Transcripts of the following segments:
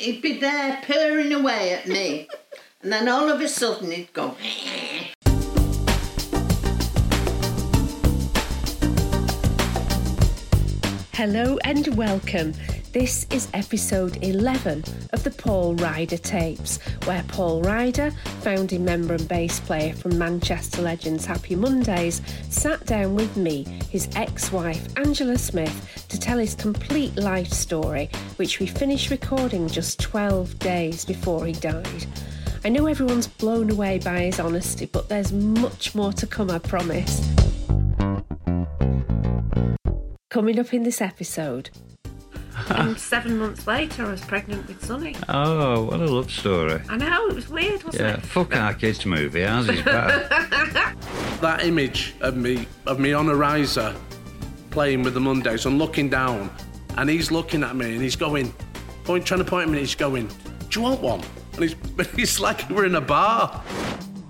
He'd be there purring away at me. and then all of a sudden he'd go, Hello and welcome. This is episode 11 of the Paul Ryder tapes, where Paul Ryder, founding member and bass player from Manchester Legends Happy Mondays, sat down with me, his ex wife Angela Smith, to tell his complete life story, which we finished recording just 12 days before he died. I know everyone's blown away by his honesty, but there's much more to come, I promise. Coming up in this episode, and seven months later, I was pregnant with Sonny. Oh, what a love story. I know, it was weird, wasn't Yeah, it? fuck our kids movie. Ours is better. that image of me of me on a riser playing with the Mondays and looking down and he's looking at me and he's going oh, point trying to point at me and he's going do you want one and he's it's like we're in a bar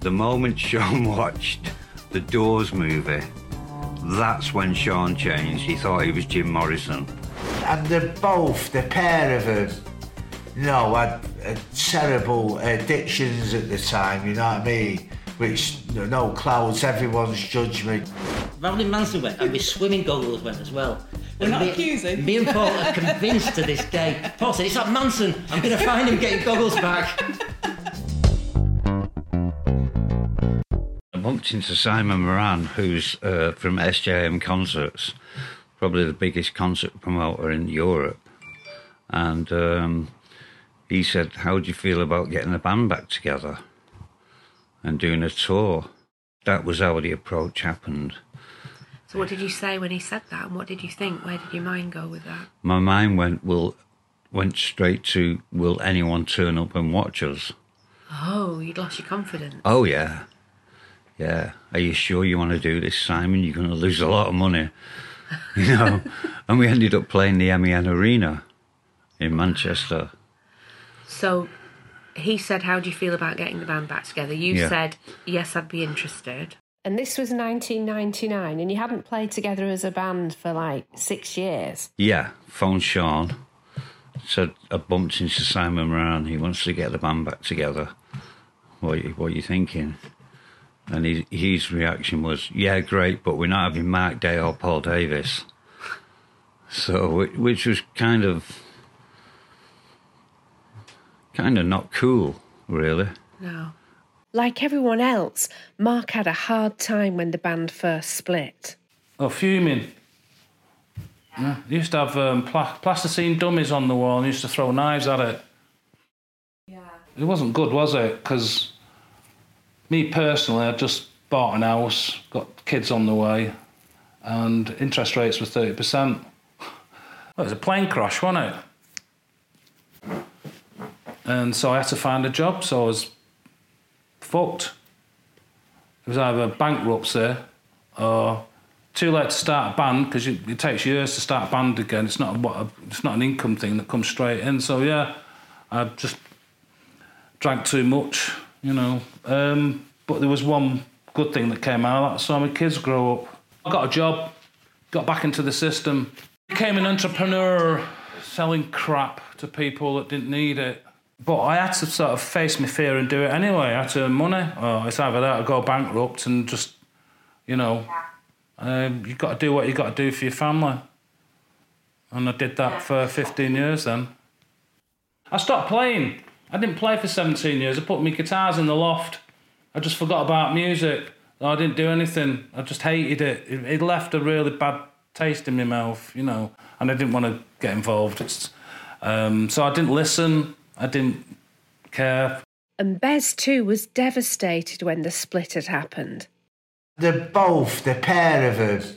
the moment Sean watched the Doors movie, that's when Sean changed. He thought he was Jim Morrison. And they're both, the pair of them, you know, had uh, terrible addictions at the time, you know what I mean? Which, you know, clouds everyone's judgment. Marilyn Manson went, and my swimming goggles went as well. We're not me, accusing. Me and Paul are convinced to this day. Paul said, "It's that Manson. I'm going to find him getting goggles back." I bumped into Simon Moran, who's uh, from SJM Concerts, probably the biggest concert promoter in Europe. And um, he said, How do you feel about getting the band back together and doing a tour? That was how the approach happened. So, what did you say when he said that, and what did you think? Where did your mind go with that? My mind went, will, went straight to, Will anyone turn up and watch us? Oh, you'd lost your confidence. Oh, yeah. Yeah. Are you sure you want to do this, Simon? You're going to lose a lot of money. You know? and we ended up playing the MEN Arena in Manchester. So, he said, How do you feel about getting the band back together? You Yeah. said, Yes, I'd be interested. and this was 1999, and you hadn't played together as a band for like six years. Yeah. Phoned Sean. Said, I bumped into Simon Moran. He wants to get the band back together. What are you, what are you thinking? And he, his reaction was, Yeah, great, but we're not having Mark Day or Paul Davis. So, which was kind of, kind of not cool, really. No. Like everyone else, Mark had a hard time when the band first split. Oh, fuming. Yeah. They used to have um, pla- plasticine dummies on the wall and used to throw knives at it. Yeah. It wasn't good, was it? Because me personally, I just bought an house, got kids on the way, and interest rates were 30%. It was a plane crash, wasn't it? And so I had to find a job, so I was fucked. It was either bankruptcy or too late to start a band because it takes years to start a band again. It's not what it's not an income thing that comes straight in. So yeah, I just drank too much, you know. Um, but there was one good thing that came out of that. I saw my kids grow up. I got a job, got back into the system, became an entrepreneur, selling crap to people that didn't need it. But I had to sort of face my fear and do it anyway. I had to earn money. Or it's either that or go bankrupt and just, you know, um, you've got to do what you've got to do for your family. And I did that for 15 years then. I stopped playing. I didn't play for 17 years. I put my guitars in the loft. I just forgot about music. I didn't do anything. I just hated it. It, it left a really bad taste in my mouth, you know, and I didn't want to get involved. Um, so I didn't listen. I didn't care. And Bez too was devastated when the split had happened. They're both, the pair of them,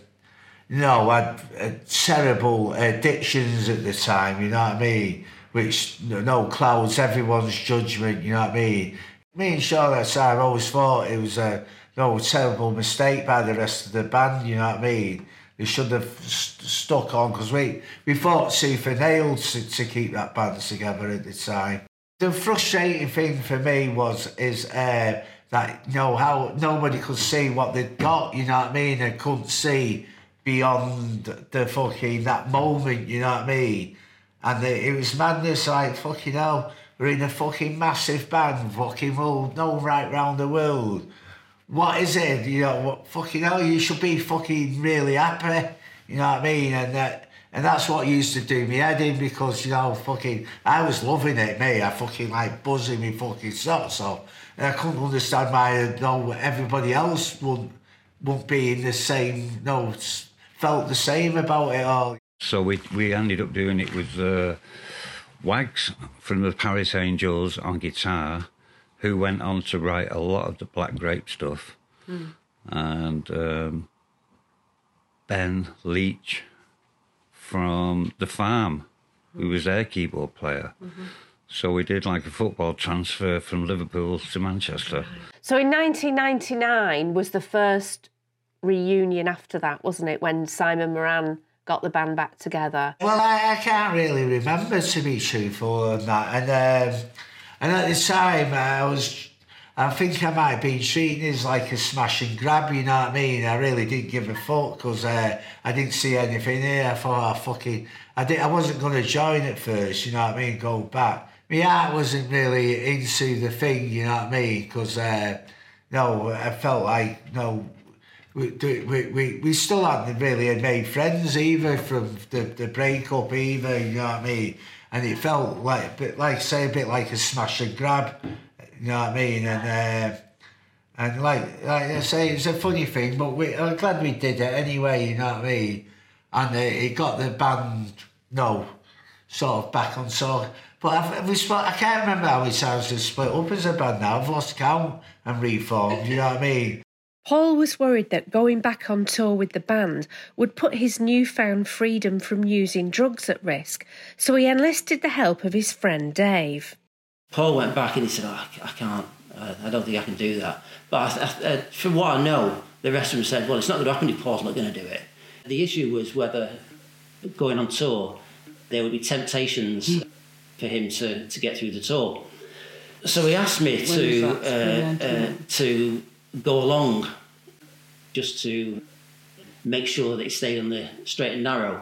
you know, had uh, terrible addictions at the time, you know what I mean? Which, know, clouds everyone's judgment, you know what I mean? Me and Sean at always thought it was a know, terrible mistake by the rest of the band, you know what I mean? They should have st- stuck on because we, we fought tooth and nail to, to keep that band together at the time. The frustrating thing for me was is uh, that you know how nobody could see what they'd got, you know what I mean, and couldn't see beyond the fucking that moment, you know what I mean. And the, it was madness, like fucking hell, we're in a fucking massive band, fucking all known right round the world. What is it? You know, what fucking hell, you should be fucking really happy, you know what I mean? And that. And that's what used to do me head in because, you know, fucking, I was loving it, me. I fucking like buzzing me fucking socks off. And I couldn't understand why, uh, you know, everybody else wouldn't, wouldn't be in the same, know, felt the same about it all. So we, we ended up doing it with uh, Wags from the Paris Angels on guitar, who went on to write a lot of the Black Grape stuff. Hmm. And um, Ben Leach from The Farm, who was their keyboard player. Mm-hmm. So we did like a football transfer from Liverpool to Manchester. So in 1999 was the first reunion after that, wasn't it? When Simon Moran got the band back together. Well, I, I can't really remember to be truthful on that. And um, and at the time, I was, I think I might have been treating it as like a smash and grab. You know what I mean? I really didn't give a fuck because uh, I didn't see anything here. I thought, oh, fucking, I did. I wasn't going to join at first. You know what I mean? Go back. My heart wasn't really into the thing. You know what I mean? Because uh, no, I felt like no we, we, we, we still hadn't really made friends either from the, the breakup either, you know what I mean? And it felt like a bit like say a bit like a smash and grab, you know what I mean? And uh, and like like I say, it's a funny thing, but we, I'm glad we did it anyway, you know what I mean? And uh, it got the band, no, sort of back on sort. But I've, we split, I can't remember how many times we split up as a band now. I've lost count and reformed, you know what I mean? Paul was worried that going back on tour with the band would put his newfound freedom from using drugs at risk, so he enlisted the help of his friend Dave. Paul went back and he said, oh, I can't, uh, I don't think I can do that. But I, I, uh, from what I know, the rest of them said, well, it's not going to happen if Paul's not going to do it. The issue was whether going on tour, there would be temptations for him to, to get through the tour. So he asked me to, uh, uh, to go along just to make sure that he stayed on the straight and narrow.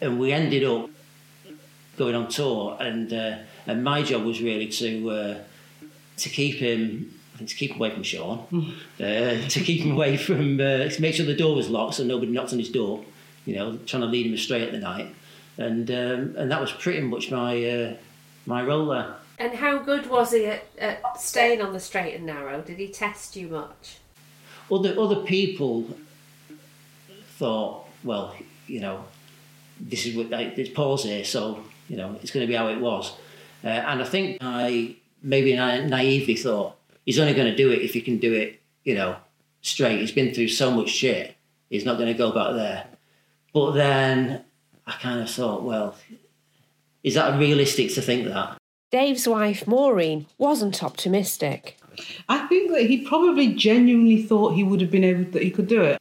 And we ended up going on tour, and uh, and my job was really to uh, to keep him. To keep away from Sean, uh, to keep him away from, uh, to make sure the door was locked so nobody knocked on his door, you know, trying to lead him astray at the night, and um, and that was pretty much my uh, my role there. And how good was he at, at staying on the straight and narrow? Did he test you much? other other people thought, well, you know, this is what like, it's Paul's here, so you know it's going to be how it was. Uh, and I think I maybe na- naively thought he's only going to do it if he can do it, you know, straight. He's been through so much shit. He's not going to go back there. But then I kind of thought, well, is that realistic to think that? Dave's wife, Maureen, wasn't optimistic. I think that he probably genuinely thought he would have been able that he could do it.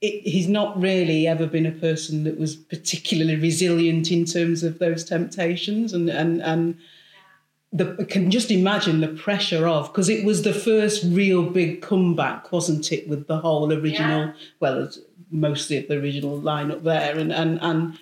it, he's not really ever been a person that was particularly resilient in terms of those temptations and and and the, I can just imagine the pressure of because it was the first real big comeback, wasn't it, with the whole original, Yeah. well, it's mostly of the original lineup there, and and and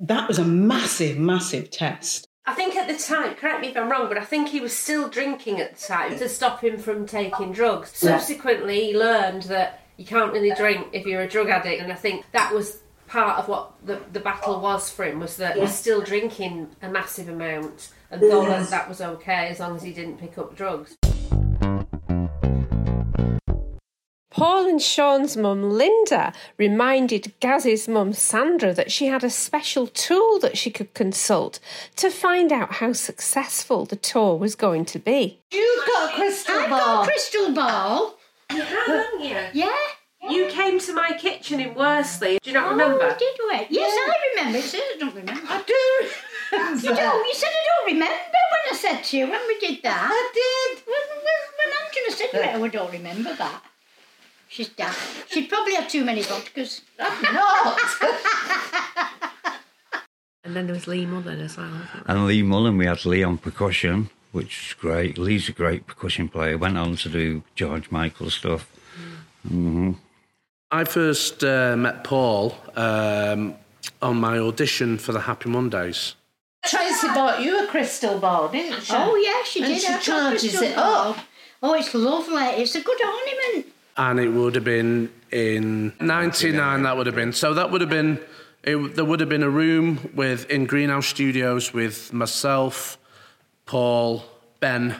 that was a massive, massive test. I think at the time, correct me if I'm wrong, but I think he was still drinking at the time to stop him from taking drugs. Yeah. Subsequently, he learned that you can't really drink if you're a drug addict, and I think that was part of what the, the battle was for him was that he was still drinking a massive amount and thought that that was okay as long as he didn't pick up drugs. Paul and Sean's mum, Linda, reminded Gaz's mum, Sandra, that she had a special tool that she could consult to find out how successful the tour was going to be. You've got a crystal I've ball. got a crystal ball. You have, haven't you? Yeah. You came to my kitchen in Worsley. Do you not remember? Oh, did we? Yes, I remember. It says I don't remember. I do. you don't. You said I don't remember when I said to you when we did that. I did. When, when, when Angela said to me, I don't remember that. She's daft. She'd probably had too many vodkas. I'm not. And then there was Lea Mullin as well. And Lea Mullin, we had Lea on percussion, which is great. Lea's a great percussion player. Went on to do George Michael stuff. hmm I first uh, met Paul um, on my audition for the Happy Mondays. Tracy bought you a crystal ball, didn't she? Oh, yeah, she and did. She charges it up. Oh, it's lovely. It's a good ornament. And it would have been in 99 that would have been so that would have been it, there would have been a room with in greenhouse studios with myself paul ben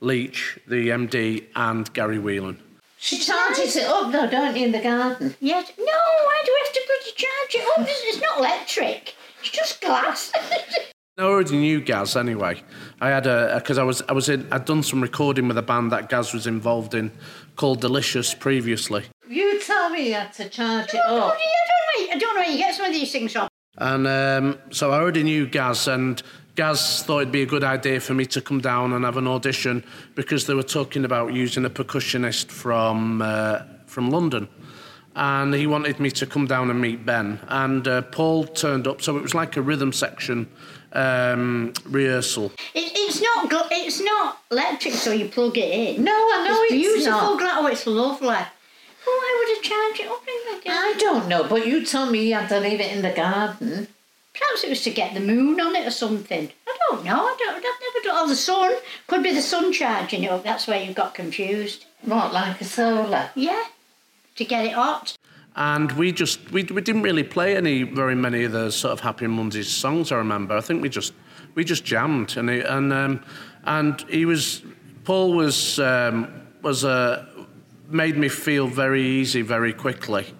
leach the md and gary whelan She charges it up though, don't you, in the garden? Yes. No, why do we have to bloody charge it up? It's, it's not electric. It's just glass. I already knew Gaz anyway. I had a because I was I was in I'd done some recording with a band that Gaz was involved in called Delicious previously, You tell me you had to charge it Oh, up. I don't know. I don't know where you get some of these things from. and um, so I already knew Gaz and Gaz thought it'd be a good idea for me to come down and have an audition because they were talking about using a percussionist from uh, from London. And he wanted me to come down and meet Ben. And uh, Paul turned up, so it was like a rhythm section um, rehearsal. It, it's not. gl- It's not electric, so you plug it in. No, I know it's beautiful not. glass. Oh, it's lovely. Well, why would I charge it up in the garden? I don't know, but you told me you had to leave it in the garden. Perhaps it was to get the moon on it or something. I don't know. I don't. I've never done. Oh, the sun could be the sun charging it up. That's where you got confused. What, like a solar? Yeah, to get it hot. And we just we, we didn't really play any very many of the sort of Happy Mondays songs. I remember. I think we just we just jammed and he, and um, and he was Paul was um, was uh, made me feel very easy very quickly.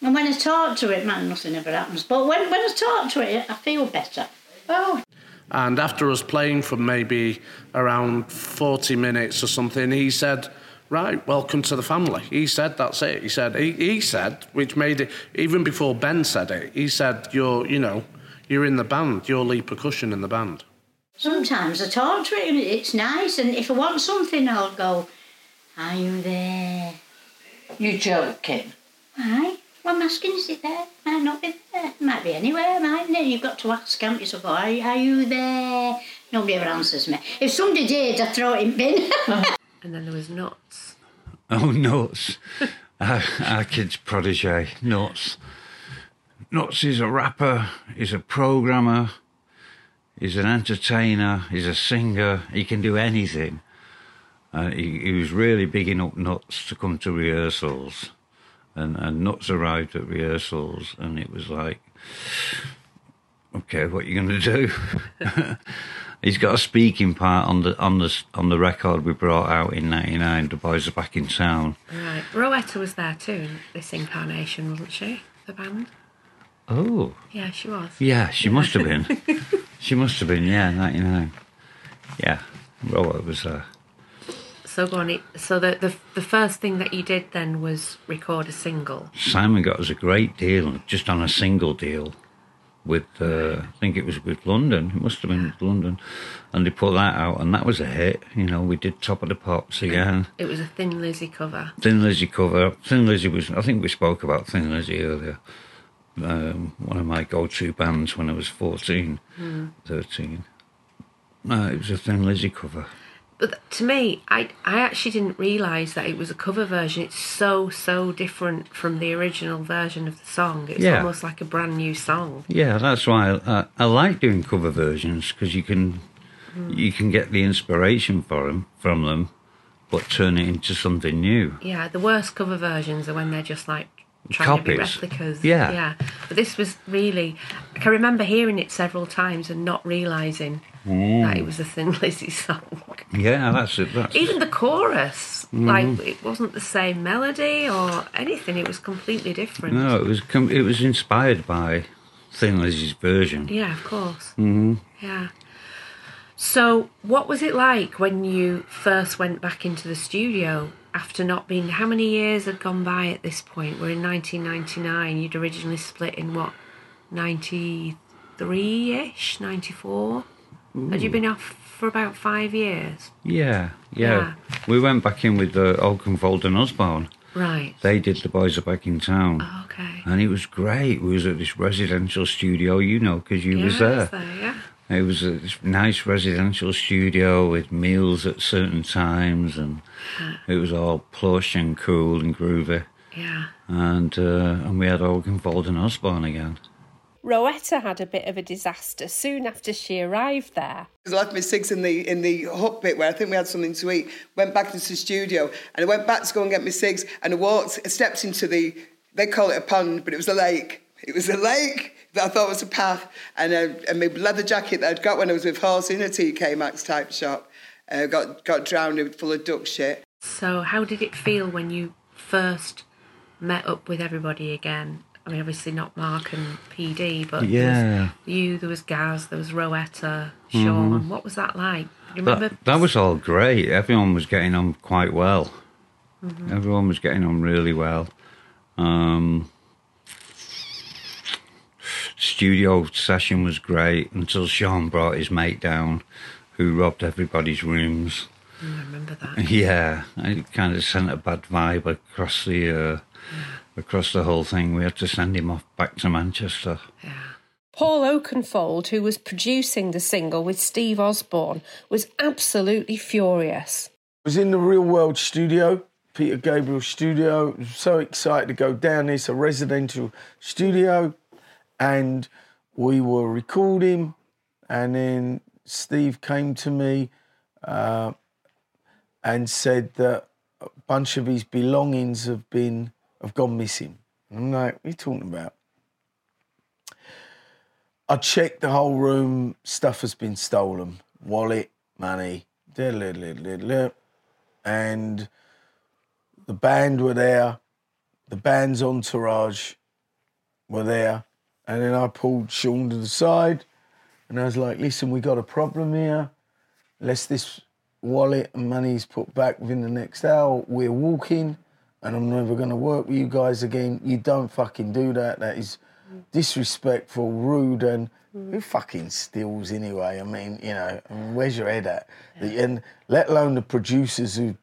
And when I talk to it, man, nothing ever happens. But when, when I talk to it, I feel better. Oh, And after us playing for maybe around 40 minutes or something, he said, Right, welcome to the family. He said, That's it. He said, He, he said, which made it, even before Ben said it, he said, You're, you know, you're in the band, you're lead percussion in the band. sometimes I talk to it and it's nice. And if I want something, I'll go, Are you there? You joking? Aye. Well, I'm asking, is it there? Might not be there. Might be anywhere, mightn't it? You've got to ask, haven't you? So, are, you- are you there? Nobody ever answers me. If somebody did, I'd throw it in bin. And then there was nuts. Oh, nuts. our, our kid's protege, Nuts. Nuts is a rapper, he's a programmer, he's an entertainer, he's a singer, he can do anything. Uh, he, he was really bigging up Nuts to come to rehearsals. And, and Nuts arrived at rehearsals, and it was like, okay, what are you going to do? He's got a speaking part on the on the on the record we brought out in '99. The boys are back in town. Right. Rowetta was there too in this incarnation, wasn't she? The band? Oh, Yeah, she was. yeah, she must have been. she must have been. Yeah, '99. Yeah, Rowetta was there. So go on. it- So the, the the first thing that you did then was record a single. Simon got us a great deal just on a single deal. With uh, I think it was with London. It must have been with London, and they put that out, and that was a hit. You know, we did Top of the Pops again. It was a Thin Lizzy cover. Thin Lizzy cover. Thin Lizzy was. I think we spoke about Thin Lizzy earlier. Um, one of my go-to bands when I was 14, Mm. 13. No, it was a Thin Lizzy cover. But to me, I I actually didn't realise that it was a cover version. It's so so different from the original version of the song. It's Yeah. almost like a brand new song. Yeah, that's why I, I, like doing cover versions because you can Mm. you can get the inspiration for them from them, but turn it into something new. Yeah, the worst cover versions are when they're just like trying to be replicas. Yeah. yeah. But this was really. I can remember hearing it several times and not realising that it was a Thin Lizzy song. Yeah, that's it. That's Even the chorus, Mhm. like it wasn't the same melody or anything. It was completely different. no, it was com- it was inspired by Thin Lizzy's version. Yeah, of course. hmm Yeah. So, what was it like when you first went back into the studio after not being? How many years had gone by at this point? We're in 1999. You'd originally split in what, 93 ish, 94? Had you been off for about five years? Yeah, yeah, We went back in with uh, Oakenfold and Osborne. Right. They did The Boys Are Back in Town. Okay. And it was great. We was at this residential studio, you know, because you Yeah, was there. there, yeah. It was a nice residential studio with meals at certain times, and it was all plush and cool and groovy. Yeah. And uh, and we had Oakenfold and Osborne again. Rowetta had a bit of a disaster soon after she arrived there. I left my cigs in the in the hut bit where I think we had something to eat. Went back into the studio and I went back to go and get my cigs and I walked, I stepped into the, they call it a pond, but it was a lake. It was a lake that I thought was a path. And, a, and my leather jacket that I'd got when I was with Horse in a TK Maxx type shop uh, got got drowned full of duck shit. So, how did it feel when you first met up with everybody again? I mean, obviously not Mark and PD, but there Yeah. was you, there was Gaz, there was Rowetta, Sean. Mhm. What was that like? Remember? That, that was all great. Everyone was getting on quite well. Mhm. Everyone was getting on really well. Um, studio session was great until Sean brought his mate down, who robbed everybody's rooms. Mm, I remember that. Yeah, it kind of sent a bad vibe across the uh, across the whole thing. We had to send him off back to Manchester. Paul Oakenfold, who was producing the single with Steve Osborne, was absolutely furious. was in the real world studio, Peter Gabriel studio. So excited to go down there. It's a residential studio, and we were recording. And then Steve came to me uh, and said that a bunch of his belongings have been have gone missing. And I'm like, what are you talking about? I checked the whole room. Stuff has been stolen. Wallet, money, and the band were there. The band's entourage were there. And then I pulled Sean to the side and I was like, listen, we got a problem here. Unless this wallet and money's put back within the next hour, we're walking and I'm never going to work with you guys again. You don't fucking do that. That is disrespectful, rude, and who fucking steals anyway? I mean, you know, I mean, where's your head at? The- And let alone the producers who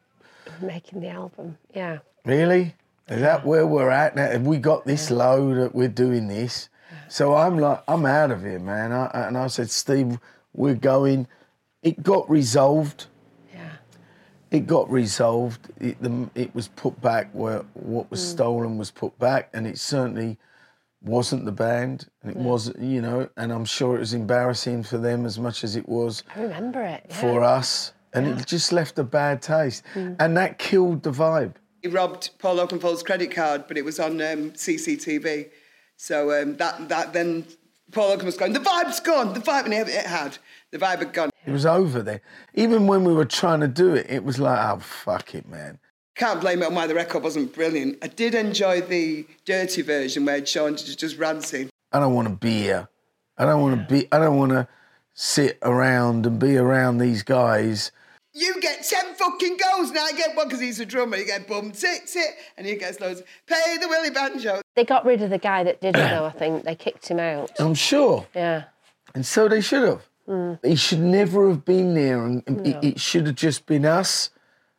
Making the album, yeah. Really? Is that where we're at now? Have we got this low that we're doing this? So I'm like, I'm out of here, man. I, and I said, Steve, we're going. It got resolved. Yeah. It got resolved. It, the, it was put back where what was Mm. stolen was put back, and it certainly wasn't the band. And it Yeah. was, you know, and I'm sure it was embarrassing for them as much as it was I remember it. yeah. for us. And it just left a bad taste. Mm. And that killed the vibe. He robbed Paul Oakenfold's credit card, but it was on um, CCTV. So um, that that then Paul Oaken was going, the vibe's gone, the vibe, and it it had. The vibe had gone. It was over there. Even when we were trying to do it, it was like, oh, fuck it, man. Can't blame it on why the record wasn't brilliant. I did enjoy the dirty version where Sean just, just ranting. I don't want to be here. I don't want to be, I don't want to sit around and be around these guys. You get 10 fucking goals and I get one because he's a drummer. You get bum, tit, tit, and he gets loads. Pay the Willy Banjo. They got rid of the guy that did it, though, I think. They kicked him out. I'm sure. Yeah. And so they should have. Mm. He should never have been there, and and No. it, it should have just been us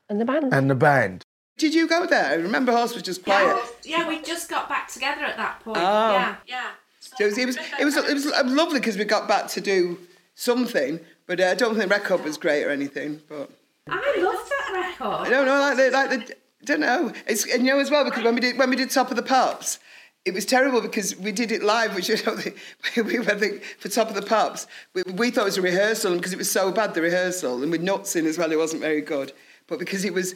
And the band. and the band. Did you go there? I remember Horse was just quiet. Yeah, we just got back together at that point. Oh. Yeah, yeah. So it was, it was, it was, it was lovely because we got back to do something, but uh, I don't think the record was great or anything. But I love that record. I don't know, like the, like the, I don't know. It's and you know as well because when we did when we did Top of the Pops, it was terrible because we did it live, which you know we were the, for Top of the Pops. We, we thought it was a rehearsal, because it was so bad the rehearsal, and with nuts in as well, it wasn't very good. But because it was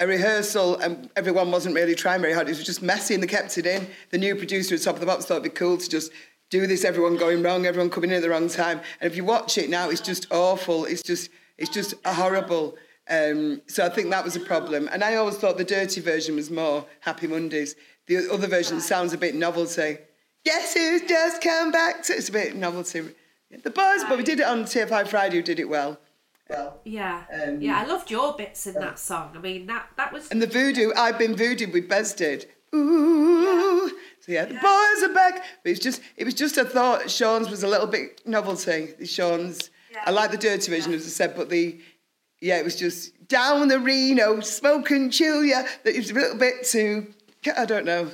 a rehearsal and everyone wasn't really trying very hard, it was just messy, and they kept it in. The new producer at Top of the Pops thought it'd be cool to just do this. Everyone going wrong, everyone coming in at the wrong time, and if you watch it now, it's just awful. It's just it's just horrible. Um, so I think that was a problem. And I always thought the dirty version was more Happy Mondays. The other version sounds a bit novelty. Guess who's just come back to... It's a bit novelty. The boys, but we did it on TFI Friday, who did it well. Well, Yeah, Um, yeah. I loved your bits in that song. I mean, that that was. and the voodoo, I've been voodooed with Bez did. Ooh. So yeah, the boys are back. But it's just, it was just a thought. Sean's was a little bit novelty. The Sean's, I like the dirty version, as I said, but the, yeah, it was just down the Reno, smoke and chill, yeah. That it was a little bit too, I don't know.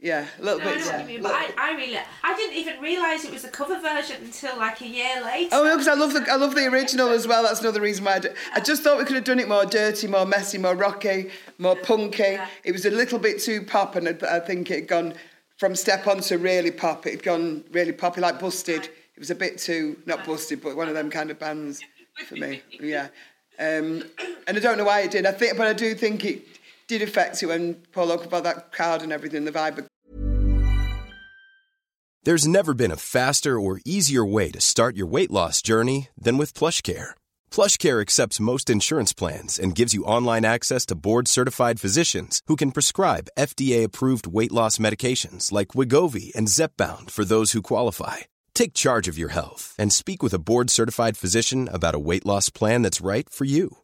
Yeah, a little No, I bit. know what you mean, but I, I really, I didn't even realise it was a cover version until like a year later. Oh no, because I love the I love the original as well. That's another reason why I, do, I just thought we could have done it more dirty, more messy, more rocky, more punky. It was a little bit too pop, and I, I think it had gone from step on to really pop. It had gone really poppy, like Busted. It was a bit too not Busted, but one of them kind of bands for me. Yeah, um, and I don't know why it did. I think, but I do think it did affect it when Paul Oak about that card and everything, the vibe. There's never been a faster or easier way to start your weight loss journey than with PlushCare. PlushCare accepts most insurance plans and gives you online access to board-certified physicians who can prescribe FDA-approved weight loss medications like Wegovy and Zepbound for those who qualify. Take charge of your health and speak with a board-certified physician about a weight loss plan that's right for you.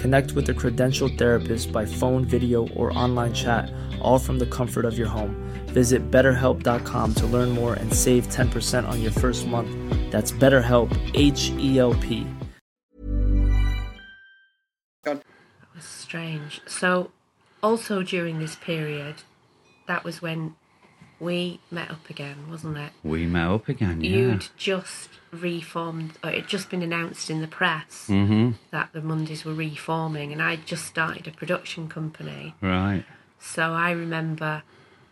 Connect with a credentialed therapist by phone, video, or online chat, all from the comfort of your home. Visit betterhelp.com to learn more and save 10% on your first month. That's BetterHelp, H E L P. That was strange. So, also during this period, that was when we met up again, wasn't it? We met up again, yeah. You'd just reformed, or it'd just been announced in the press Mhm. that the Mondays were reforming, and I'd just started a production company. Right. So I remember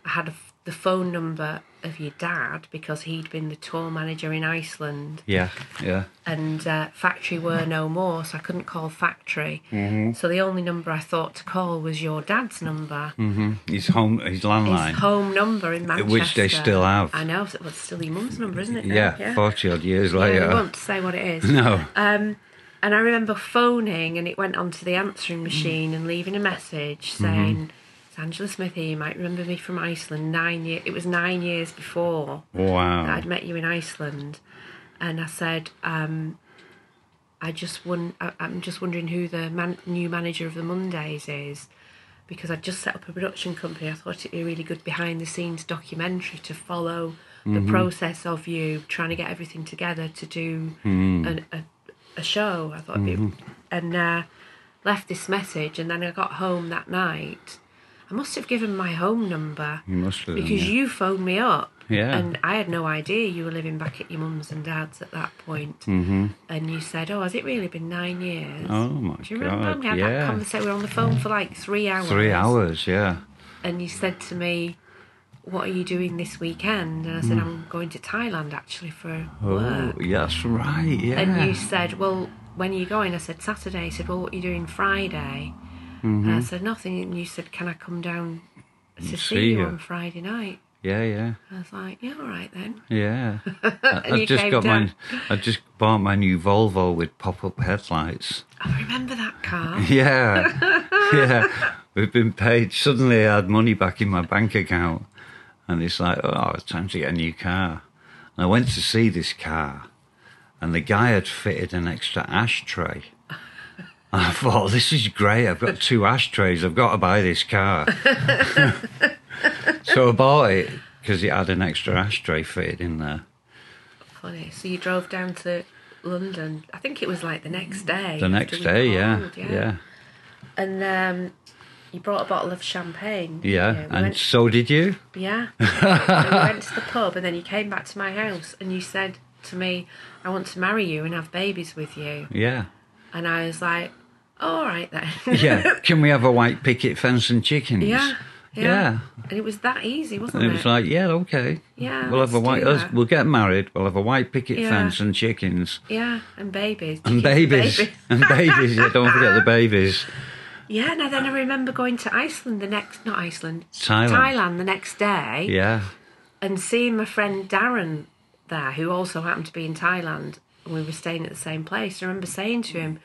I had a the phone number of your dad because he'd been the tour manager in Iceland. Yeah, yeah. And uh, factory were no more, so I couldn't call factory. Mhm. So the only number I thought to call was your dad's number. hmm His home, his landline. His home number in Manchester. Which they still have. I know, it's still your mum's number, isn't it? now? Yeah, 40 odd years Yeah, later. we won't say what it is. No. Um, and I remember phoning, and it went onto the answering machine and leaving a message Mm-hmm. saying, "It's Angela Smith here. You might remember me from Iceland. Nine year. It was nine years before Wow. that I'd met you in Iceland." And I said, um, "I just won- I- I'm just wondering who the man- new manager of the Mondays is." Because I'd just set up a production company, I thought it'd be a really good behind the scenes documentary to follow the Mhm. process of you trying to get everything together to do Mm. an, a, a show. I thought, Mhm. be, and uh, left this message, and then I got home that night. I must have given my home number You must have done, because yeah. you phoned me up. Yeah. And I had no idea you were living back at your mum's and dad's at that point. Mhm. And you said, "Oh, has it really been nine years?" Oh, my god! Do you remember God, we had that conversation? We were on the phone for like three hours. Three hours, yeah. And you said to me, "What are you doing this weekend?" And I said, Mm. "I'm going to Thailand actually for Oh, work." yeah, that's right, yeah. And you said, "Well, when are you going?" I said, "Saturday." He said, "Well, what are you doing Friday?" And I said, "Nothing." And you said, "Can I come down to see, see you you. on Friday night. Yeah, yeah, I was like, yeah, all right then. yeah. I just got down. my. I just bought my new Volvo with pop-up headlights. I remember that car. Yeah, yeah. We've been paid. Suddenly, I had money back in my bank account, and it's like, oh, it's time to get a new car. And I went to see this car, and the guy had fitted an extra ashtray. I thought, this is great. I've got two ashtrays. I've got to buy this car. so I bought it because it had an extra ashtray fitted in there. Funny. So you drove down to London. I think it was like the next day. The next day, yeah, called, yeah, And um, you brought a bottle of champagne. yeah. you? We And went- so did you. Yeah. and we went to the pub, and then you came back to my house, and you said to me, "I want to marry you and have babies with you." Yeah. And I was like, "All right then." yeah. Can we have a white picket fence and chickens? yeah. Yeah. Yeah. And it was that easy, wasn't And it? it was like, yeah, okay. Yeah, We'll have a white. Us, we'll get married. We'll have a white picket Yeah. fence and chickens yeah, and babies. and babies and babies. Yeah, don't forget the babies. Yeah, and then I remember going to Iceland the next, not Iceland, Thailand. Thailand the next day, Yeah. and seeing my friend Darren there, who also happened to be in Thailand, and we were staying at the same place. I remember saying to him,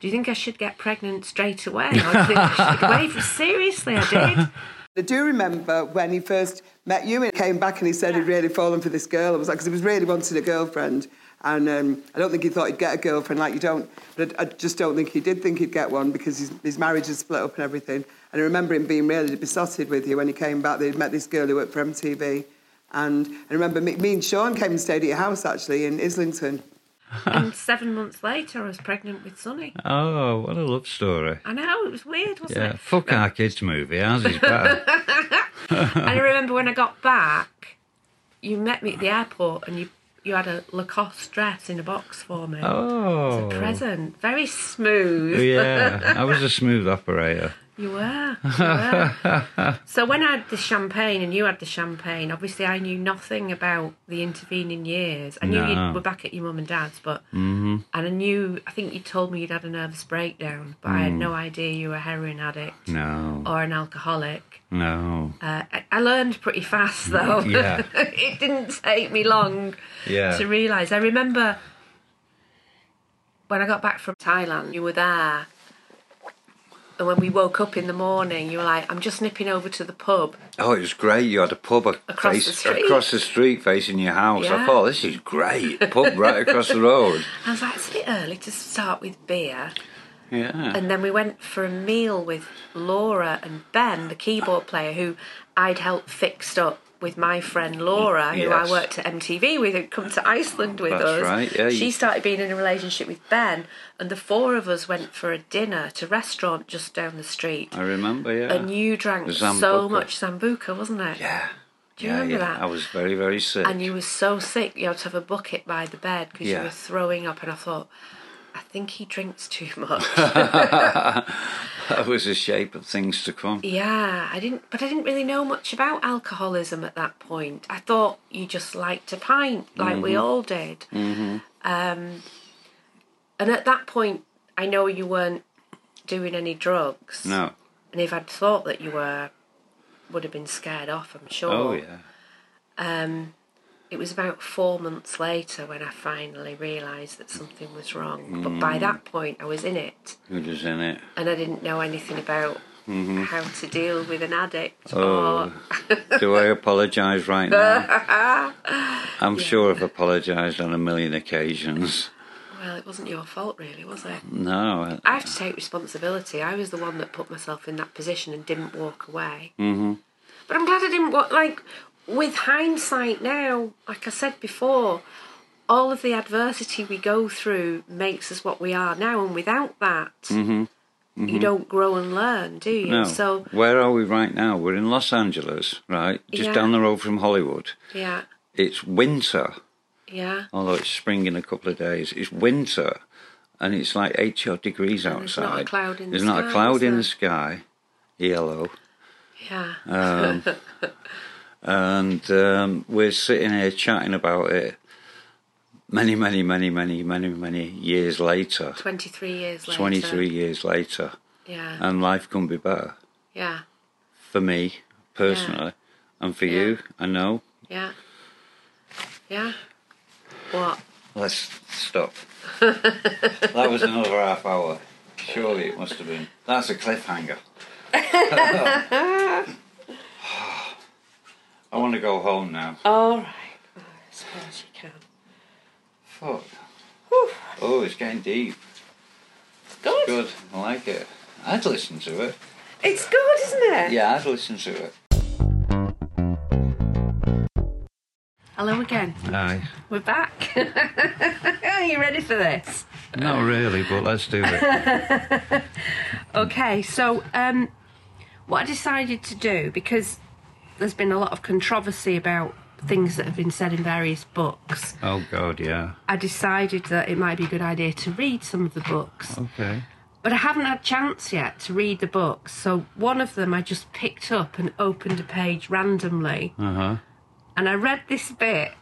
"Do you think I should get pregnant straight away? Or do you think I should wait?" Seriously, I did. I do remember when he first met you and came back and he said he'd really fallen for this girl. I was like, because he was really wanting a girlfriend. And um, I don't think he thought he'd get a girlfriend like you don't. But I, I just don't think he did think he'd get one because his, his marriage had split up and everything. And I remember him being really besotted with you when he came back. They'd met this girl who worked for MTV. And I remember me, me and Sean came and stayed at your house actually in Islington. And seven months later, I was pregnant with Sonny. Oh, what a love story. I know it was weird, wasn't Yeah. it? Fuck our kids movie. Ours is better. and I remember when I got back, you met me at the airport and you you had a Lacoste dress in a box for me. Oh. It's a present. Very smooth. yeah. I was a smooth operator. You were. You were. so when I had the champagne and you had the champagne, obviously I knew nothing about the intervening years. I knew No. you were back at your mum and dad's, but Mhm. and I knew I think you told me you'd had a nervous breakdown, but I had Mm. no idea you were a heroin addict No. or an alcoholic. No. Uh, I, I learned pretty fast though. Yeah. it didn't take me long Yeah. to realise. I remember when I got back from Thailand, you were there. And when we woke up in the morning, you were like, I'm just nipping over to the pub. Oh, it was great. You had a pub Across face, the street. across the street facing your house. I thought, this is great. Pub right across the road. I was like, it's a bit early to start with beer. Yeah. And then we went for a meal with Laura and Ben, the keyboard player, who I'd helped fixed up with my friend Laura, who I worked at MTV with, who'd come to Iceland with That's us. right, yeah, She started being in a relationship with Ben, and the four of us went for a dinner to a restaurant just down the street. I remember, yeah. And you drank The so much Sambuca, wasn't it? Yeah. Do you yeah, remember yeah. that? I was very, very sick. And you were so sick, you had to have a bucket by the bed because Yeah. you were throwing up. And I thought, I think he drinks too much. that was the shape of things to come. yeah, I didn't, but I didn't really know much about alcoholism at that point. I thought you just liked a pint, like we Mhm. all did. Mm-hmm. Um, and at that point, I know you weren't doing any drugs. No. And if I'd thought that you were, would have been scared off, I'm sure. Oh, yeah. Um, it was about four months later when I finally realised that something was wrong. But by Mm. that point, I was in it, Who was in it? and I didn't know anything about Mhm. how to deal with an addict. Oh, do I apologise right now? I'm sure I've apologised on a million occasions. well, it wasn't your fault, really, was it? No. I have to take responsibility. I was the one that put myself in that position and didn't walk away. Mm-hmm. But I'm glad I didn't walk. Like with hindsight now, like I said before, all of the adversity we go through makes us what we are now, and without that, Mm-hmm. you don't grow and learn, do you? No. So Where are we right now? We're in Los Angeles, right? Just Yeah. down the road from Hollywood. yeah, It's winter, yeah. although it's spring in a couple of days. It's winter, and it's like 80 odd degrees And outside. there's not a cloud in the There's not sky, a cloud in there? the sky. Yellow. Yeah. Um, and um, we're sitting here chatting about it many, many, many, many, many, many years later. 23 years later. 23 years later. Yeah. And life couldn't be better Yeah. for me personally, and for you, I know. Yeah. Yeah. What? Let's stop. that was another half hour. Surely it must have been. That's a cliffhanger. I want to go home now. All right. Oh, I suppose you can. Fuck. Oh, it's getting deep. It's good. Good. I like it. I'd listen to it. It's good, isn't it? Yeah, I'd listen to it. Hello again. Aye. We're back. Are you ready for this? Not really, but let's do it. Okay, so um, what I decided to do because there's been a lot of controversy about things that have been said in various books. Oh God, yeah. I decided that it might be a good idea to read some of the books. Okay. But I haven't had a chance yet to read the books. So one of them I just picked up and opened a page randomly. Uh huh. And I read this bit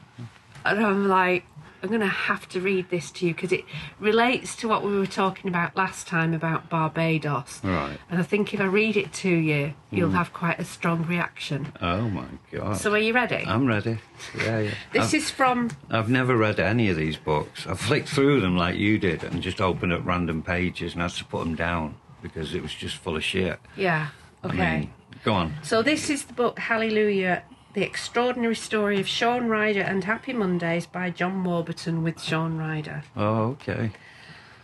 and I'm like, I'm going to have to read this to you because it relates to what we were talking about last time about Barbados. Right. And I think if I read it to you, you'll Mm. have quite a strong reaction. Oh my God. So are you ready? I'm ready. Yeah, yeah. This I've, is from I've never read any of these books. I flicked through them like you did and just opened up random pages and had to put them down because it was just full of shit. yeah. Okay. I mean, go on. So this is the book Hallelujah: The Extraordinary Story of Shaun Ryder and Happy Mondays by John Warburton with Shaun Ryder. Oh, okay.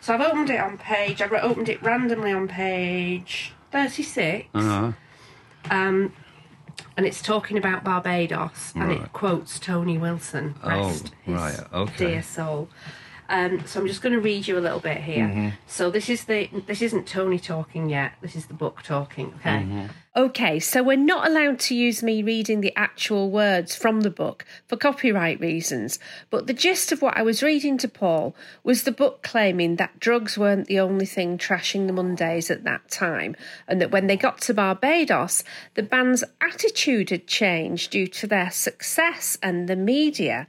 So I've opened it on page. I opened it randomly on page thirty-six. Uh huh. Um, and it's talking about Barbados, and it quotes Tony Wilson. Oh, Rest his right. Okay. dear soul. Um, so I'm just going to read you a little bit here. Mhm. So this is the this isn't Tony talking yet. This is the book talking. Okay. Mm-hmm. Okay, so we're not allowed to use me reading the actual words from the book for copyright reasons, but the gist of what I was reading to Paul was the book claiming that drugs weren't the only thing trashing the Mondays at that time, and that when they got to Barbados, the band's attitude had changed due to their success and the media.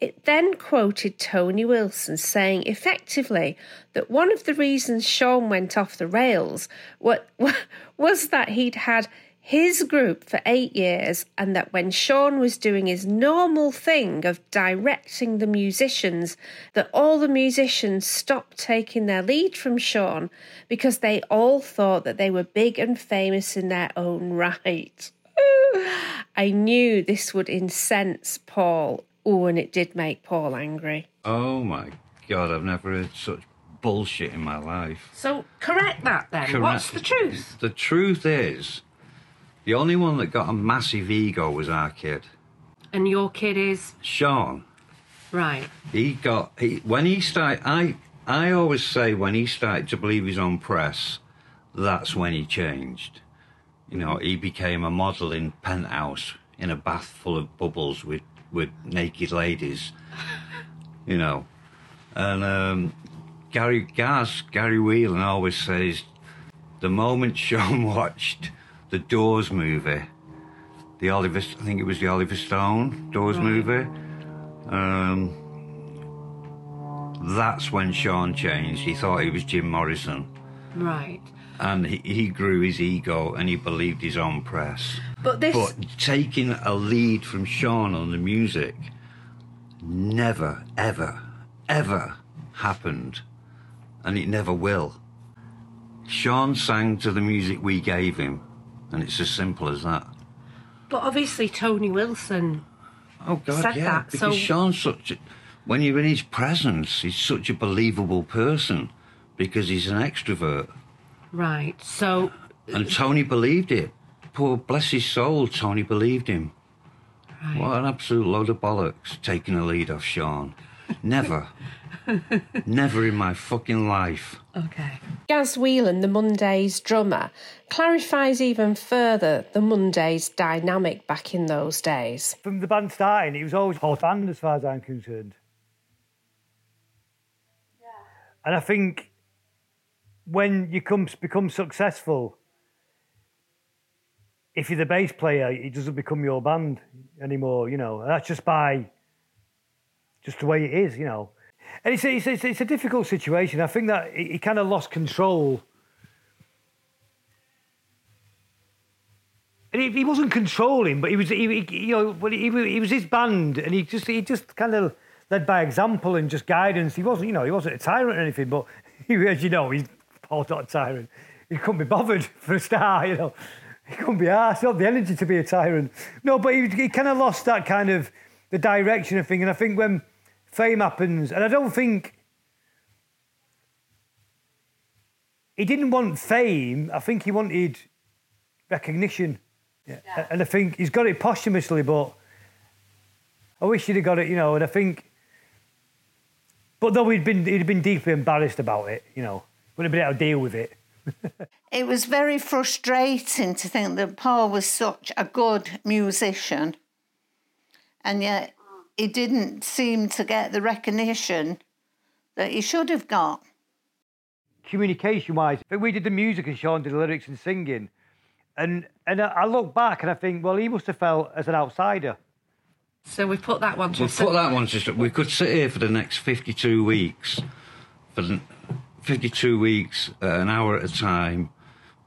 It then quoted Tony Wilson saying effectively that one of the reasons Shaun went off the rails wa- wa- was that he'd had his group for eight years and that when Shaun was doing his normal thing of directing the musicians, that all the musicians stopped taking their lead from Shaun because they all thought that they were big and famous in their own right. I knew this would incense Paul. Oh, and it did make Paul angry. Oh my God, I've never heard such bullshit in my life. So correct that then. What's the truth? The truth is, the only one that got a massive ego was our kid, And your kid is Shaun. right. He got he when he started. I I always say when he started to believe his own press, that's when he changed. You know, he became a model in penthouse in a bath full of bubbles with with naked ladies. You know, and um, Gary Gaz Gary Whelan always says, the moment Shaun watched the Doors movie, the Oliver I think it was the Oliver Stone Doors Right. movie. Um, that's when Shaun changed. He thought he was Jim Morrison. Right. And he, he grew his ego and he believed his own press. But this But taking a lead from Shaun on the music never, ever, ever happened. And it never will. Shaun sang to the music we gave him. And it's as simple as that. but obviously Tony Wilson Oh God, said yeah. that. Because so Shaun's such a, when you're in his presence, he's such a believable person because he's an extrovert. right. So And Tony believed it. Poor bless his soul, Tony believed him. Right. What an absolute load of bollocks taking a lead off Shaun. Never. Never in my fucking life. Okay. Gaz Whelan, the Mondays drummer, clarifies even further the Mondays dynamic back in those days. From the band starting, it was always hot band as far as I'm concerned. Yeah. And I think when you come become successful, if you're the bass player, it doesn't become your band anymore. You know, that's just by just the way it is. You know, and it's a, it's, a- it's a difficult situation. I think that he, kind of lost control and he, he wasn't controlling, but he was, he, he, you know, but he, he was his band, and he just, he just kind of led by example and just guidance. He wasn't, you know, he wasn't a tyrant or anything, but he, as you know, he's Paul's not a tyrant. He couldn't be bothered for a star, you know. He couldn't be asked, not the energy to be a tyrant. No, but he, he kind of lost that kind of the direction of thing. And I think when fame happens, and I don't think he didn't want fame. I think he wanted recognition. Yeah. And I think he's got it posthumously, but I wish he'd have got it, you know. And I think, but though he'd been he'd been deeply embarrassed about it, you know, wouldn't have been able to deal with it. It was very frustrating to think that Paul was such a good musician, and yet he didn't seem to get the recognition that he should have got. Communication wise, we did the music and Sean did the lyrics and singing. And and I look back and I think, well, he must have felt as an outsider. So we put that one to. We put that one to. We could sit here for the next fifty-two weeks, for the, fifty-two weeks, uh, an hour at a time,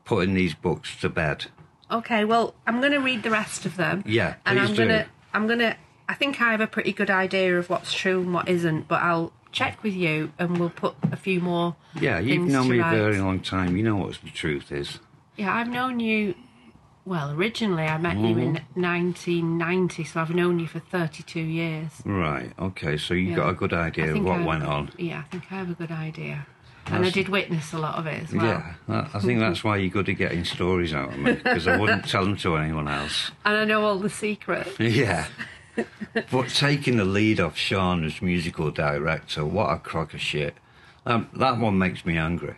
putting these books to bed. Okay, well, I'm going to read the rest of them. Yeah, and I'm gonna, I'm gonna. I think I have a pretty good idea of what's true and what isn't, but I'll check with you and we'll put a few more. Yeah, you've known me a very long time. You know what the truth is. Yeah, I've known you. Well, originally I met mm-hmm. you in 1990, so I've known you for 32 years. Right. Okay. So you yeah. got a good idea of what I, went on. Yeah, I think I have a good idea. And I did witness a lot of it as well. Yeah, I think that's why you're good at getting stories out of me because I wouldn't tell them to anyone else. And I know all the secrets. Yeah. but taking the lead off Shaun as musical director, what a crock of shit. Um, that one makes me angry.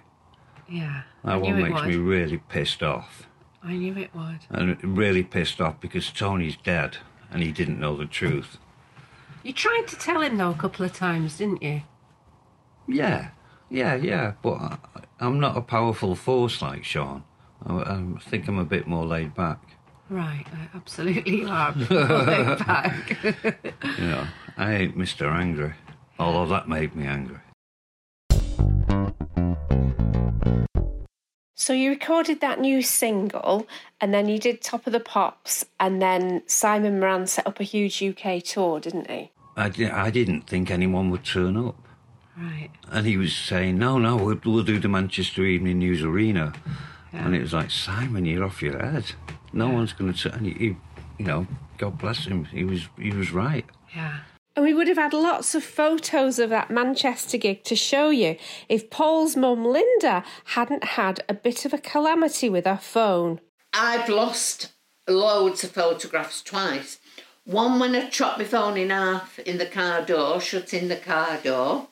Yeah. That one makes me really pissed off. I knew it would. And really pissed off because Tony's dead and he didn't know the truth. You tried to tell him though a couple of times, didn't you? Yeah, yeah, yeah. But I'm not a powerful force like Shaun. I, I think I'm a bit more laid back. Right, I absolutely are. laid back. yeah, I ain't Mr. Angry, although that made me angry. So you recorded that new single, and then you did Top of the Pops, and then Simon Moran set up a huge UK tour, didn't he? I, I didn't think anyone would turn up. Right. And he was saying, no, no, we'll, we'll do the Manchester Evening News Arena. Yeah. And it was like, Simon, you're off your head. No yeah. one's going to turn. You, you know, God bless him. He was, he was right. Yeah. And we would have had lots of photos of that Manchester gig to show you if Paul's mum Linda hadn't had a bit of a calamity with her phone. I've lost loads of photographs twice. One when I chopped my phone in half in the car door, shutting the car door.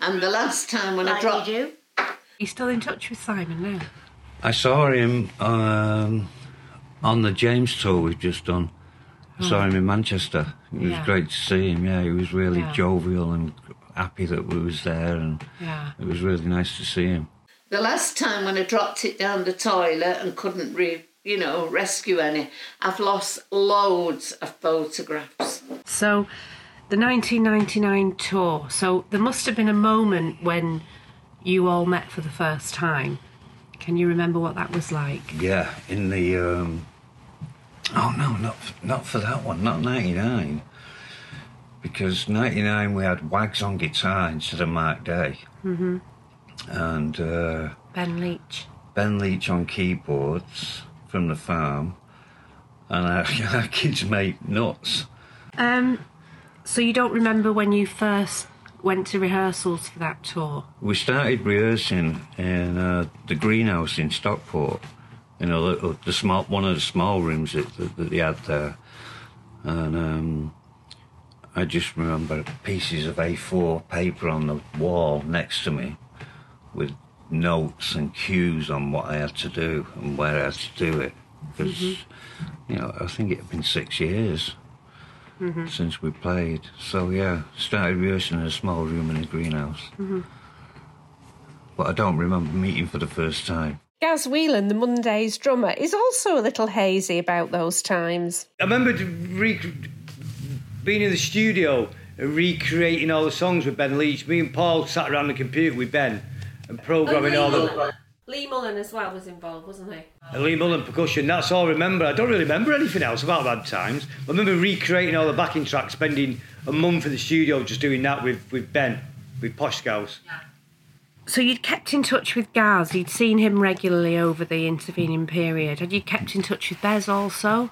And the last time when like I dropped. you? you still in touch with Simon now? I saw him um, on the James tour we've just done. I saw him in Manchester. It was yeah. great to see him. Yeah, he was really yeah. jovial and happy that we was there, and yeah. it was really nice to see him. The last time when I dropped it down the toilet and couldn't re, you know, rescue any, I've lost loads of photographs. So, the 1999 tour. So there must have been a moment when you all met for the first time. Can you remember what that was like? Yeah, in the um, Oh no, not not for that one, not '99. Because '99 we had Wags on guitar instead of Mark Day. Mm-hmm. And uh, Ben Leach. Ben Leach on keyboards from the farm, and our, our kids made nuts. Um, so you don't remember when you first went to rehearsals for that tour? We started rehearsing in uh, the greenhouse in Stockport you know, the, the, small one of the small rooms that, that, that they had there, and um, I just remember pieces of A4 paper on the wall next to me, with notes and cues on what I had to do and where I had to do it, because mm-hmm. you know I think it had been six years. Mm-hmm. Since we played, so yeah, started rehearsing in a small room in a greenhouse. Mm-hmm. But I don't remember meeting for the first time. Gaz Whelan, the Mondays drummer, is also a little hazy about those times. I remember re- being in the studio and recreating all the songs with Ben Leach. Me and Paul sat around the computer with Ben and programming all the Lea Mullin as well was involved, wasn't he? And Lea Mullin percussion, that's all I remember. I don't really remember anything else about bad times. I remember recreating all the backing tracks, spending a month in the studio just doing that with, with Ben, with Posh Scouts. So you'd kept in touch with Gaz, you'd seen him regularly over the intervening period. Had you kept in touch with Bez also?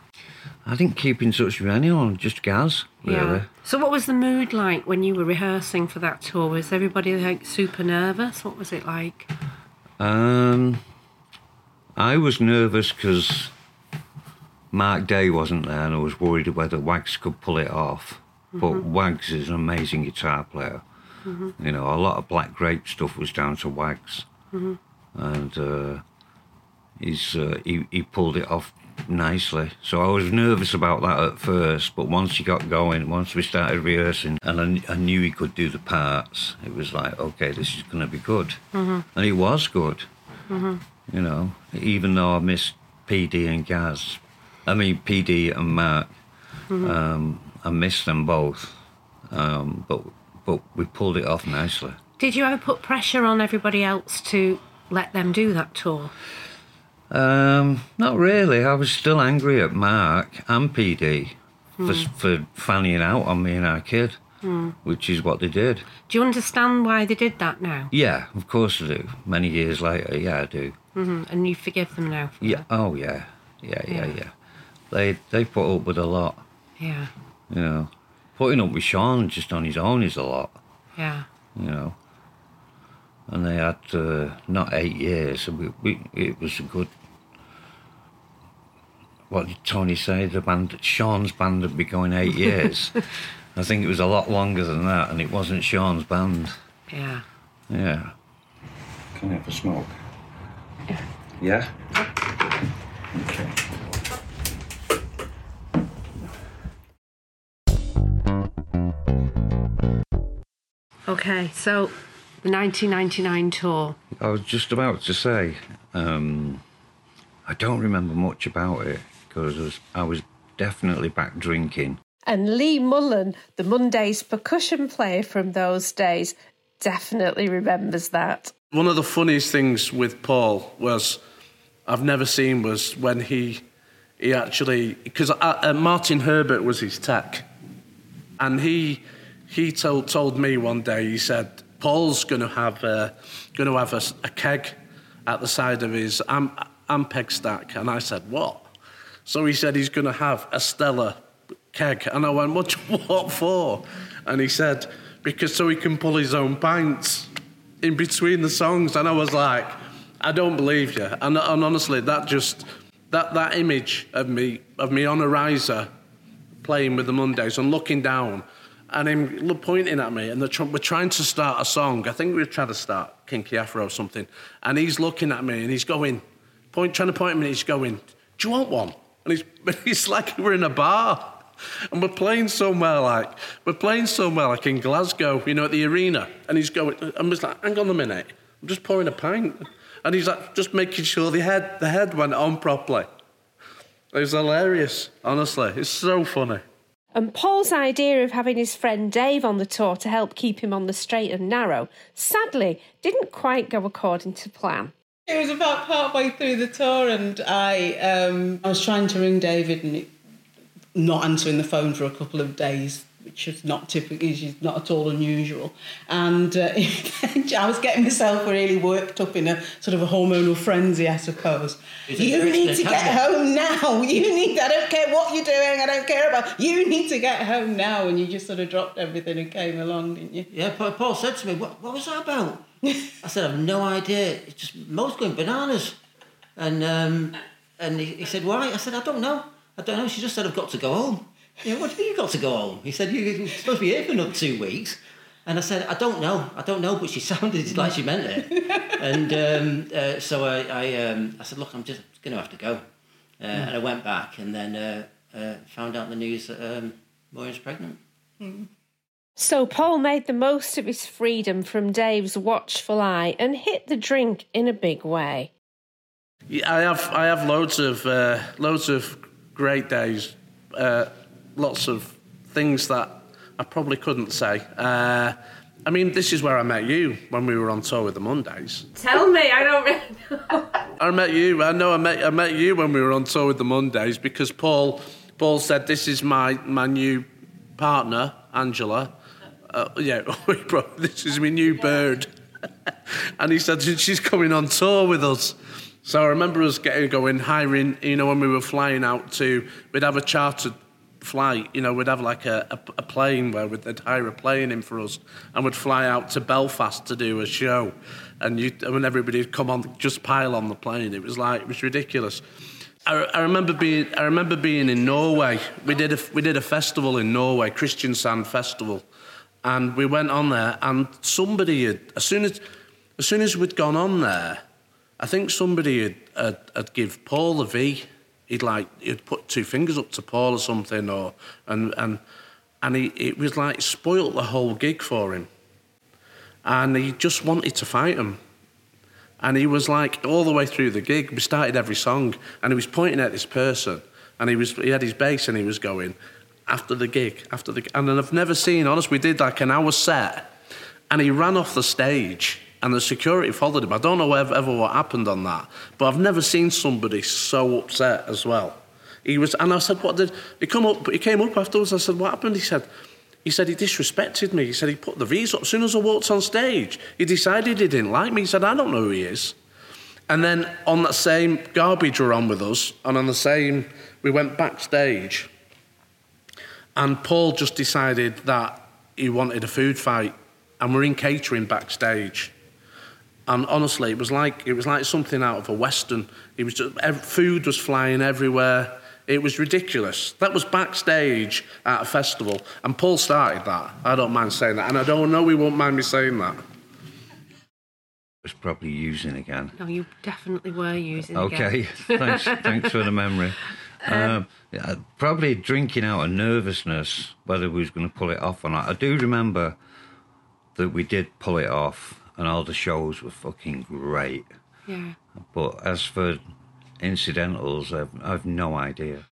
I didn't keep in touch with anyone, just Gaz, really. So what was the mood like when you were rehearsing for that tour? Was everybody like super nervous? What was it like? Um, I was nervous because Mark Day wasn't there, and I was worried whether Wags could pull it off. But Mhm. Wags is an amazing guitar player. Mhm. You know, a lot of Black Grape stuff was down to Wags, Mhm. and uh, he's uh, he he pulled it off nicely. So I was nervous about that at first, but once he got going, once we started rehearsing, and I, I knew he could do the parts, it was like, okay, this is going to be good, Mhm. and it was good. Mhm. You know, even though I missed PD and Gaz, I mean PD and Mark, Mhm. um, I missed them both, um, but but we pulled it off nicely. Did you ever put pressure on everybody else to let them do that tour? Um, not really. I was still angry at Mark and PD for Hmm. for fanning out on me and our kid, Hmm. which is what they did. Do you understand why they did that now? Yeah, of course I do. Many years later, yeah, I do. hmm And you forgive them now? For Yeah. Oh yeah. Yeah, yeah, Yeah. yeah. They they put up with a lot. Yeah. You know, putting up with Shaun just on his own is a lot. Yeah. You know. And they had uh, not eight years. So we, we it was a good. What did Tony say? The band, Shaun's band, had been going eight years. I think it was a lot longer than that, and it wasn't Shaun's band. Yeah. Yeah. Can I have a smoke? Yeah. Okay. Okay, so the 1999 tour. I was just about to say, um, I don't remember much about it because I was, I was definitely back drinking. And Lea Mullin, the Mondays percussion player from those days, definitely remembers that. One of the funniest things with Paul was I've never seen was when he he actually because uh, uh, Martin Herbert was his tech, and he he told told me one day he said Paul's going uh, to have a, going to have a, a keg at the side of his am, Ampeg stack, and I said what? So he said he's going to have a Stella keg, and I went what what for? And he said because so he can pull his own pints in between the songs, and I was like, I don't believe you. And, and honestly, that just that that image of me of me on a riser playing with the Mondays and looking down, and him pointing at me, and tr- we're trying to start a song. I think we were trying to start Kinky Afro or something, and he's looking at me and he's going, point trying to point at me. He's going, "Do you want one?" And he's it's like we're in a bar. And we're playing somewhere like we're playing somewhere like in Glasgow, you know, at the arena. And he's going, I'm just like, hang on a minute, I'm just pouring a pint. And he's like, just making sure the head the head went on properly. It was hilarious, honestly. It's so funny. And Paul's idea of having his friend Dave on the tour to help keep him on the straight and narrow sadly didn't quite go according to plan. It was about partway through the tour, and I um, I was trying to ring David, and not answering the phone for a couple of days, which is not typical, is not at all unusual. And uh, I was getting myself really worked up in a sort of a hormonal frenzy, I suppose. You need to get Academy? home now. You need. I don't care what you're doing. I don't care about. You need to get home now. And you just sort of dropped everything and came along, didn't you? Yeah, Pa- Paul said to me, what, what was that about? I said, I've no idea. It's just Mo's going bananas. And um, and he, he said, why? I said, I don't know. I don't know. She just said, I've got to go home. You know, what do you mean you've got to go home? He said, you, you're supposed to be here for another two weeks. And I said, I don't know. I don't know, but she sounded like she meant it. and um, uh, so I, I, um, I said, look, I'm just going to have to go. Uh, And I went back and then uh, uh, found out the news that um, Maureen's pregnant. So Paul made the most of his freedom from Dave's watchful eye and hit the drink in a big way. Yeah, I have I have loads of uh, loads of great days, uh, lots of things that I probably couldn't say. Uh, I mean, this is where I met you when we were on tour with the Mondays. Tell me, I don't really know. I met you. I know I met I met you when we were on tour with the Mondays because Paul Paul said this is my my new partner Angela. Uh, yeah, this is my new bird, and he said she's coming on tour with us. So I remember us getting going, hiring. You know, when we were flying out to, we'd have a chartered flight. You know, we'd have like a, a, a plane where we'd they'd hire a plane in for us, and we'd fly out to Belfast to do a show. And you, when everybody'd come on, just pile on the plane. It was like it was ridiculous. I, I remember being I remember being in Norway. We did a we did a festival in Norway, Kristiansand Festival, and we went on there. And somebody had as soon as as soon as we'd gone on there, I think somebody had, had, had give Paul a V he'd like he'd put two fingers up to Paul or something, or and and and he it was like spoilt the whole gig for him, and he just wanted to fight him. And he was like all the way through the gig. We started every song, and he was pointing at this person, and he was he had his bass, and he was going after the gig, after the. And I've never seen. Honest, we did like an hour set, and he ran off the stage and the security followed him. I don't know ever, ever what happened on that, but I've never seen somebody so upset as well. He was, and I said, "What did he come up?" He came up afterwards. I said, "What happened?" He said, "He said he disrespected me. He said he put the V's up as soon as I walked on stage. He decided he didn't like me. He said, I don't know who he is." And then on that same garbage were on with us, and on the same, we went backstage, and Paul just decided that he wanted a food fight, and we're in catering backstage. And honestly, it was like it was like something out of a western. It was just food was flying everywhere. It was ridiculous. That was backstage at a festival, and Paul started that. I don't mind saying that, and I don't know he won't mind me saying that. Was probably using again. No, you definitely were using Okay, again. thanks. thanks for the memory. Um, yeah, probably drinking out of nervousness, whether we was going to pull it off or not. I do remember that we did pull it off, and all the shows were fucking great. Yeah. But as for incidentals, I've, I've no idea.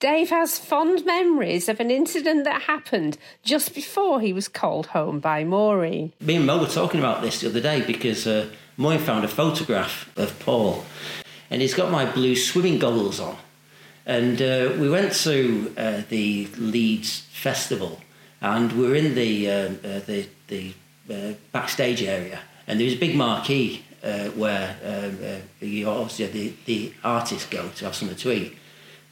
Dave has fond memories of an incident that happened just before he was called home by Maureen. Me and Mo were talking about this the other day because uh, Maureen found a photograph of Paul and he's got my blue swimming goggles on. And uh, we went to uh, the Leeds Festival and we were in the, uh, uh, the, the uh, backstage area and there was a big marquee uh, where um, uh, you obviously the, the artists go to have something to eat.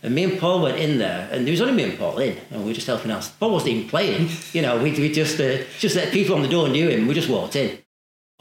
And me and Paul went in there, and there was only me and Paul in, and we were just helping out. Paul wasn't even playing, you know. We, we just uh, just let people on the door knew him. We just walked in.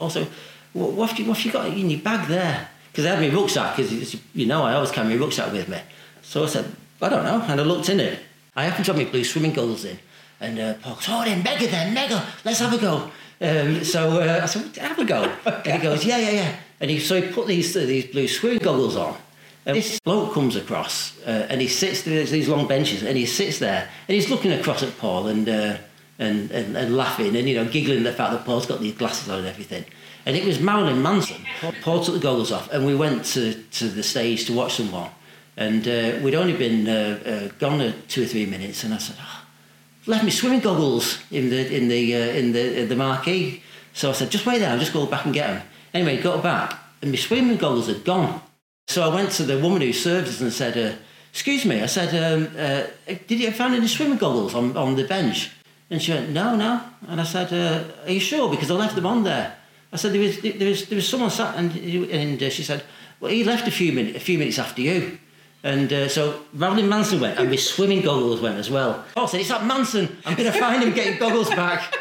Also, what, what, have, you, what have you got in your bag there? Because I had my rucksack, because you know I always carry my rucksack with me. So I said, I don't know, and I looked in it. I happened to have my blue swimming goggles in, and uh, Paul goes, "Oh, then mega, then mega, let's have a go." Um, so uh, I said, "Have a go," and he goes, "Yeah, yeah, yeah." And he so he put these uh, these blue swimming goggles on. And this bloke comes across uh, and he sits there's these long benches and he sits there and he's looking across at Paul and, uh, and, and, and laughing and you know giggling at the fact that Paul's got these glasses on and everything. And it was Marilyn Manson. Paul, Paul took the goggles off and we went to, to the stage to watch someone. And uh, we'd only been uh, uh, gone two or three minutes and I said, oh, left me swimming goggles in the, in the, uh, in the, in the marquee. So I said, just wait there, I'll just go back and get them. Anyway, got back and my swimming goggles had gone. So I went to the woman who served us and said, uh, excuse me, I said, um, uh, did you find any swimming goggles on, on the bench? And she went, no, no. And I said, uh, are you sure? Because I left them on there. I said, there was, there was, there was someone sat, and, and uh, she said, well, he left a few, minutes, a few minutes after you. And uh, so Marilyn Manson went, and my swimming goggles went as well. I said, it's that Manson. I'm going to find him getting goggles back.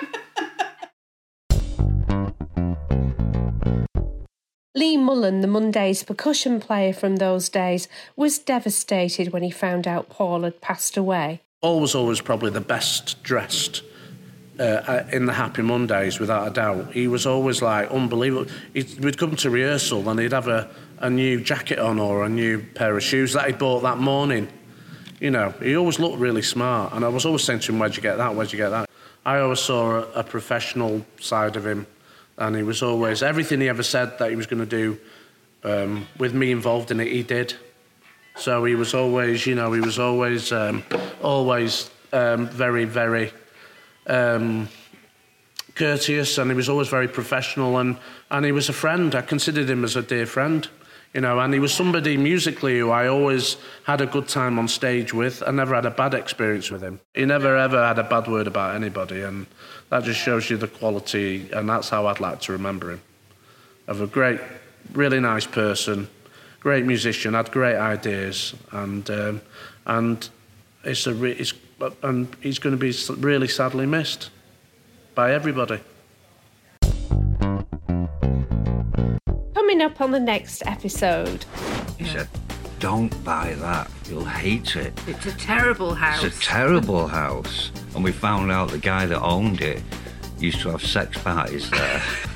Lea Mullin, the Mondays percussion player from those days, was devastated when he found out Paul had passed away. Paul was always probably the best dressed uh, in the Happy Mondays, without a doubt. He was always like unbelievable. He'd, we'd come to rehearsal and he'd have a, a new jacket on or a new pair of shoes that he bought that morning. You know, he always looked really smart. And I was always saying to him, Where'd you get that? Where'd you get that? I always saw a, a professional side of him. And he was always, everything he ever said that he was going to do um, with me involved in it, he did. So he was always, you know, he was always, um, always um, very, very because courteous and he was always very professional and, and he was a friend. I considered him as a dear friend, you know, and he was somebody musically who I always had a good time on stage with. I never had a bad experience with him. He never ever had a bad word about anybody and that just shows you the quality and that's how I'd like to remember him. Of a great, really nice person, great musician, had great ideas and, um, and it's a re- it's, and um, he's going to be really sadly missed by everybody. Coming up on the next episode. He said, Don't buy that, you'll hate it. It's a terrible house. It's a terrible house. And we found out the guy that owned it used to have sex parties there.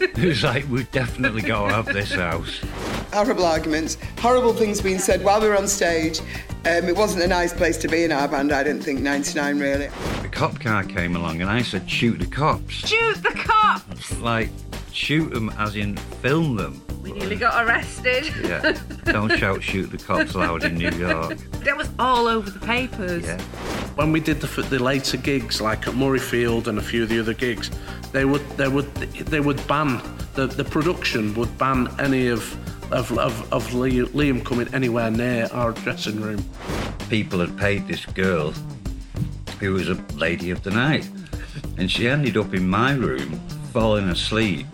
it was like, we've definitely go to have this house. Horrible arguments, horrible things being said while we were on stage. Um, it wasn't a nice place to be in our band, I didn't think, 99 really. The cop car came along and I said, shoot the cops. Shoot the cops! Like, shoot them as in film them. We nearly got arrested. Yeah. Don't shout shoot the cops loud in New York. That was all over the papers. Yeah. When we did the, the later gigs, like at Murrayfield and a few of the other gigs, they would they would they would ban the, the production would ban any of of, of, of Liam coming anywhere near our dressing room. People had paid this girl who was a lady of the night, and she ended up in my room falling asleep.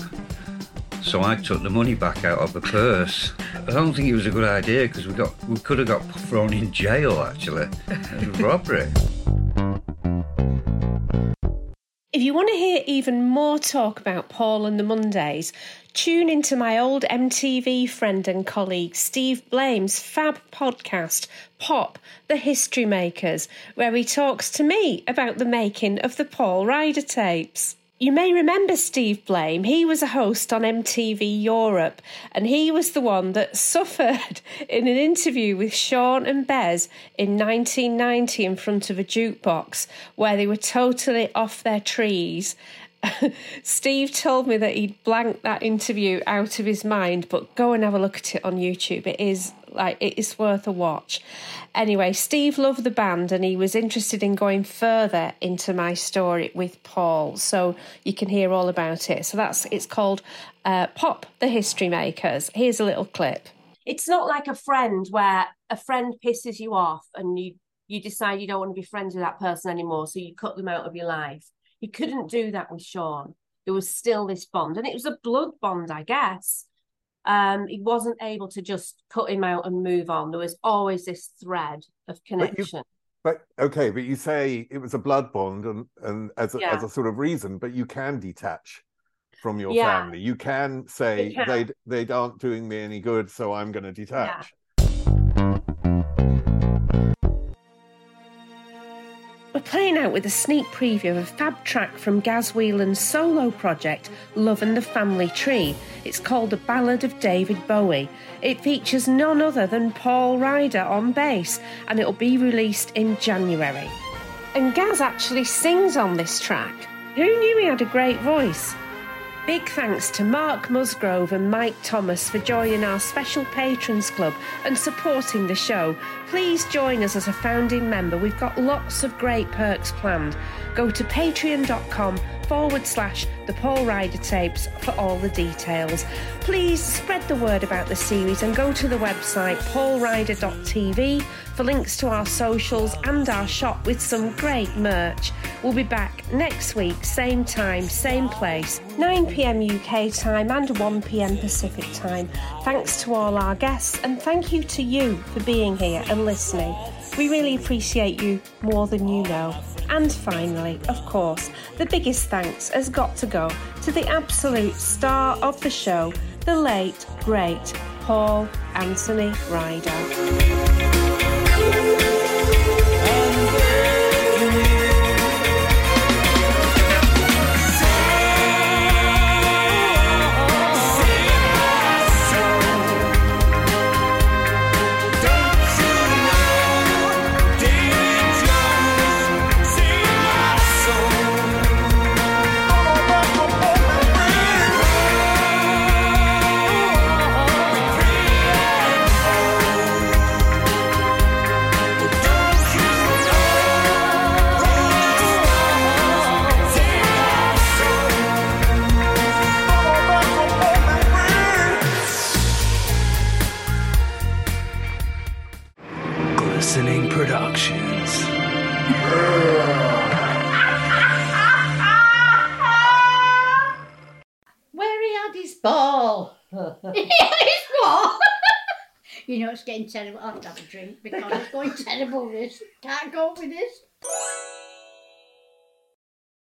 So I took the money back out of the purse. I don't think it was a good idea because we got we could have got thrown in jail actually. Robbery. If you want to hear even more talk about Paul and the Mondays, tune into my old MTV friend and colleague Steve Blame's fab podcast, Pop, The History Makers, where he talks to me about the making of the Paul Ryder tapes. You may remember Steve Blame. He was a host on MTV Europe, and he was the one that suffered in an interview with Shaun and Bez in 1990 in front of a jukebox where they were totally off their trees. Steve told me that he'd blanked that interview out of his mind, but go and have a look at it on YouTube. It is like it is worth a watch. Anyway, Steve loved the band and he was interested in going further into my story with Paul, so you can hear all about it. So that's it's called uh, Pop the History Makers. Here's a little clip. It's not like a friend where a friend pisses you off and you you decide you don't want to be friends with that person anymore, so you cut them out of your life. You couldn't do that with Shaun. There was still this bond, and it was a blood bond, I guess um, he wasn't able to just cut him out and move on. There was always this thread of connection. But, you, but okay, but you say it was a blood bond and, and as, a, yeah. as a sort of reason, but you can detach from your yeah. family. You can say can. they they aren't doing me any good, so I'm going to detach. We're playing out with a sneak preview of a fab track from Gaz Whelan's solo project, Love and the Family Tree. It's called The Ballad of David Bowie. It features none other than Paul Ryder on bass, and it'll be released in January. And Gaz actually sings on this track. Who knew he had a great voice? Big thanks to Mark Musgrove and Mike Thomas for joining our special patrons club and supporting the show. Please join us as a founding member. We've got lots of great perks planned. Go to patreon.com forward slash the Paul Ryder tapes for all the details. Please spread the word about the series and go to the website paulryder.tv for links to our socials and our shop with some great merch. We'll be back next week, same time, same place, 9 pm UK time and 1 pm Pacific time. Thanks to all our guests and thank you to you for being here and listening. We really appreciate you more than you know. And finally, of course, the biggest thanks has got to go to the absolute star of the show, the late, great Paul Anthony Ryder. It's what? you know it's getting terrible. I have to have a drink because it's going terrible. This can't go with this.